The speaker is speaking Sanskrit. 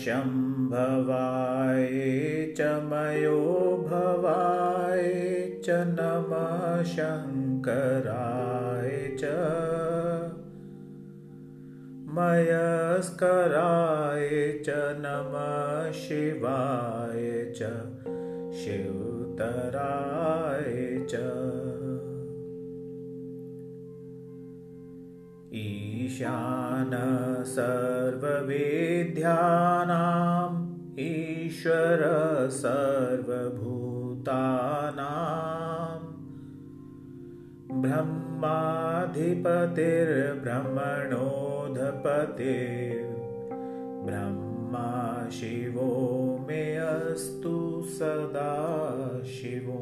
शम्भवाय च मयो भवाय च नमः शङ्कराय च मयस्कराय च नमः शिवाय च शिवतराय च ईशान सर्ववेद्यानाम् ईश्वर सर्वभूतानां ब्रह्मा शिवो मे अस्तु सदा शिवो